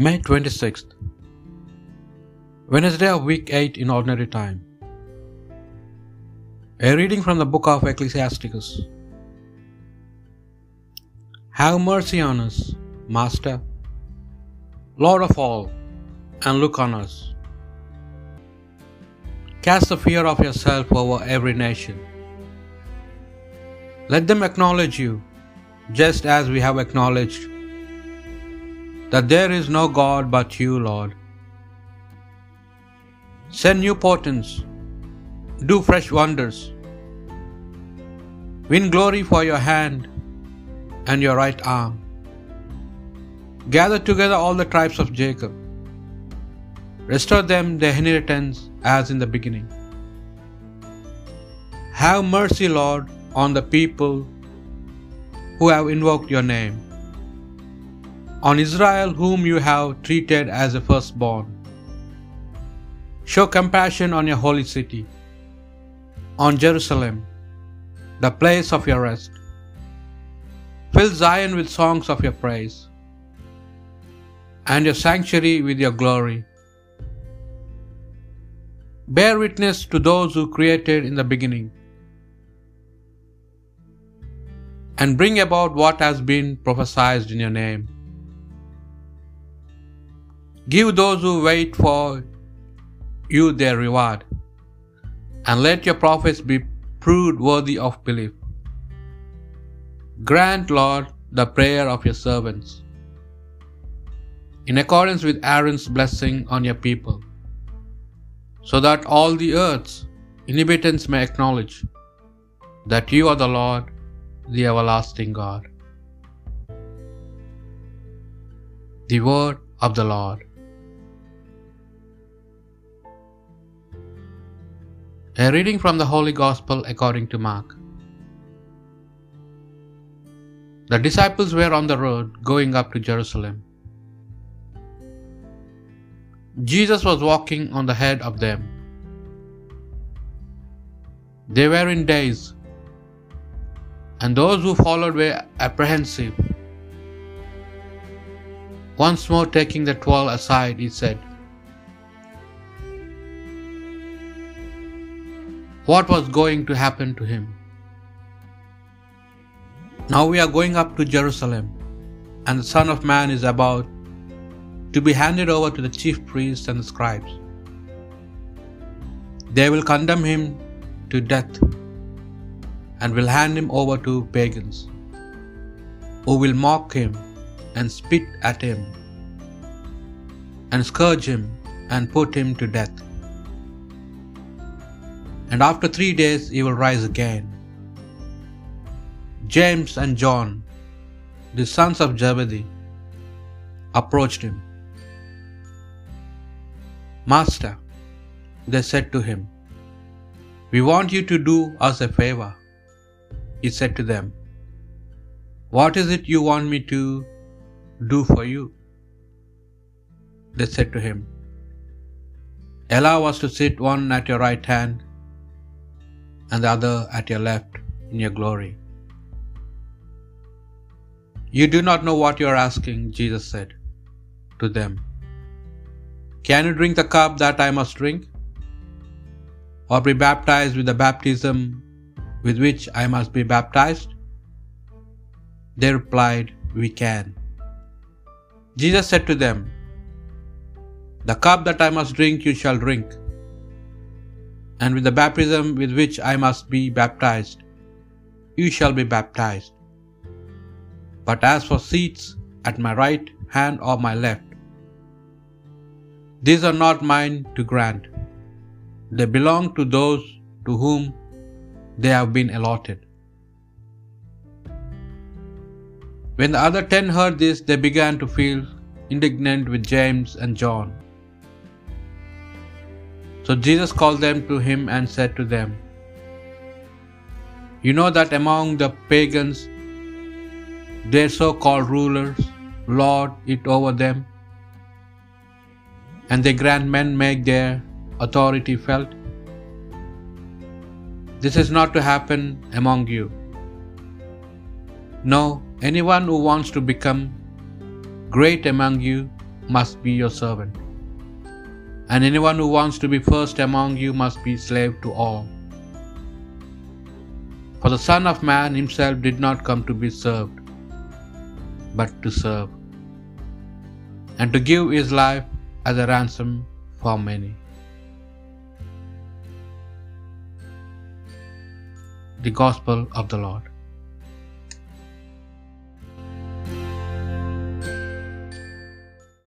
May 26th, Wednesday of week 8 in ordinary time. A reading from the book of Ecclesiasticus. Have mercy on us, Master, Lord of all, and look on us. Cast the fear of yourself over every nation. Let them acknowledge you, just as we have acknowledged that there is no God but you, Lord. Send new portents, do fresh wonders, win glory for your hand and your right arm. Gather together all the tribes of Jacob, restore them their inheritance as in the beginning. Have mercy, Lord, on the people who have invoked your name on Israel, whom you have treated as a firstborn. Show compassion on your holy city, on Jerusalem, the place of your rest. Fill Zion with songs of your praise, and your sanctuary with your glory. Bear witness to those who created in the beginning, and bring about what has been prophesied in your name. Give those who wait for you their reward, and let your prophets be proved worthy of belief. Grant, Lord, the prayer of your servants, in accordance with Aaron's blessing on your people, so that all the earth's inhabitants may acknowledge that you are the Lord, the everlasting God. The word of the Lord. A reading from the Holy Gospel according to Mark. The disciples were on the road going up to Jerusalem. Jesus was walking on the head of them. They were in daze, and those who followed were apprehensive. Once more taking the twelve aside, he said, What was going to happen to him? Now we are going up to Jerusalem, and the Son of Man is about to be handed over to the chief priests and the scribes. They will condemn him to death and will hand him over to pagans, who will mock him and spit at him and scourge him and put him to death. And after three days he will rise again. James and John, the sons of Zebedee, approached him. Master, they said to him, we want you to do us a favor. He said to them, What is it you want me to do for you? They said to him, Allow us to sit one at your right hand and the other at your left in your glory. You do not know what you are asking, Jesus said to them. Can you drink the cup that I must drink? Or be baptized with the baptism with which I must be baptized? They replied, We can. Jesus said to them, The cup that I must drink you shall drink, and with the baptism with which I must be baptized, you shall be baptized. But as for seats at my right hand or my left, these are not mine to grant. They belong to those to whom they have been allotted. When the other ten heard this, they began to feel indignant with James and John. So Jesus called them to him and said to them, You know that among the pagans, their so called rulers lord it over them, and their grand men make their authority felt. This is not to happen among you. No, anyone who wants to become great among you must be your servant, and anyone who wants to be first among you must be slave to all. For the Son of Man himself did not come to be served, but to serve, and to give his life as a ransom for many. The Gospel of the Lord.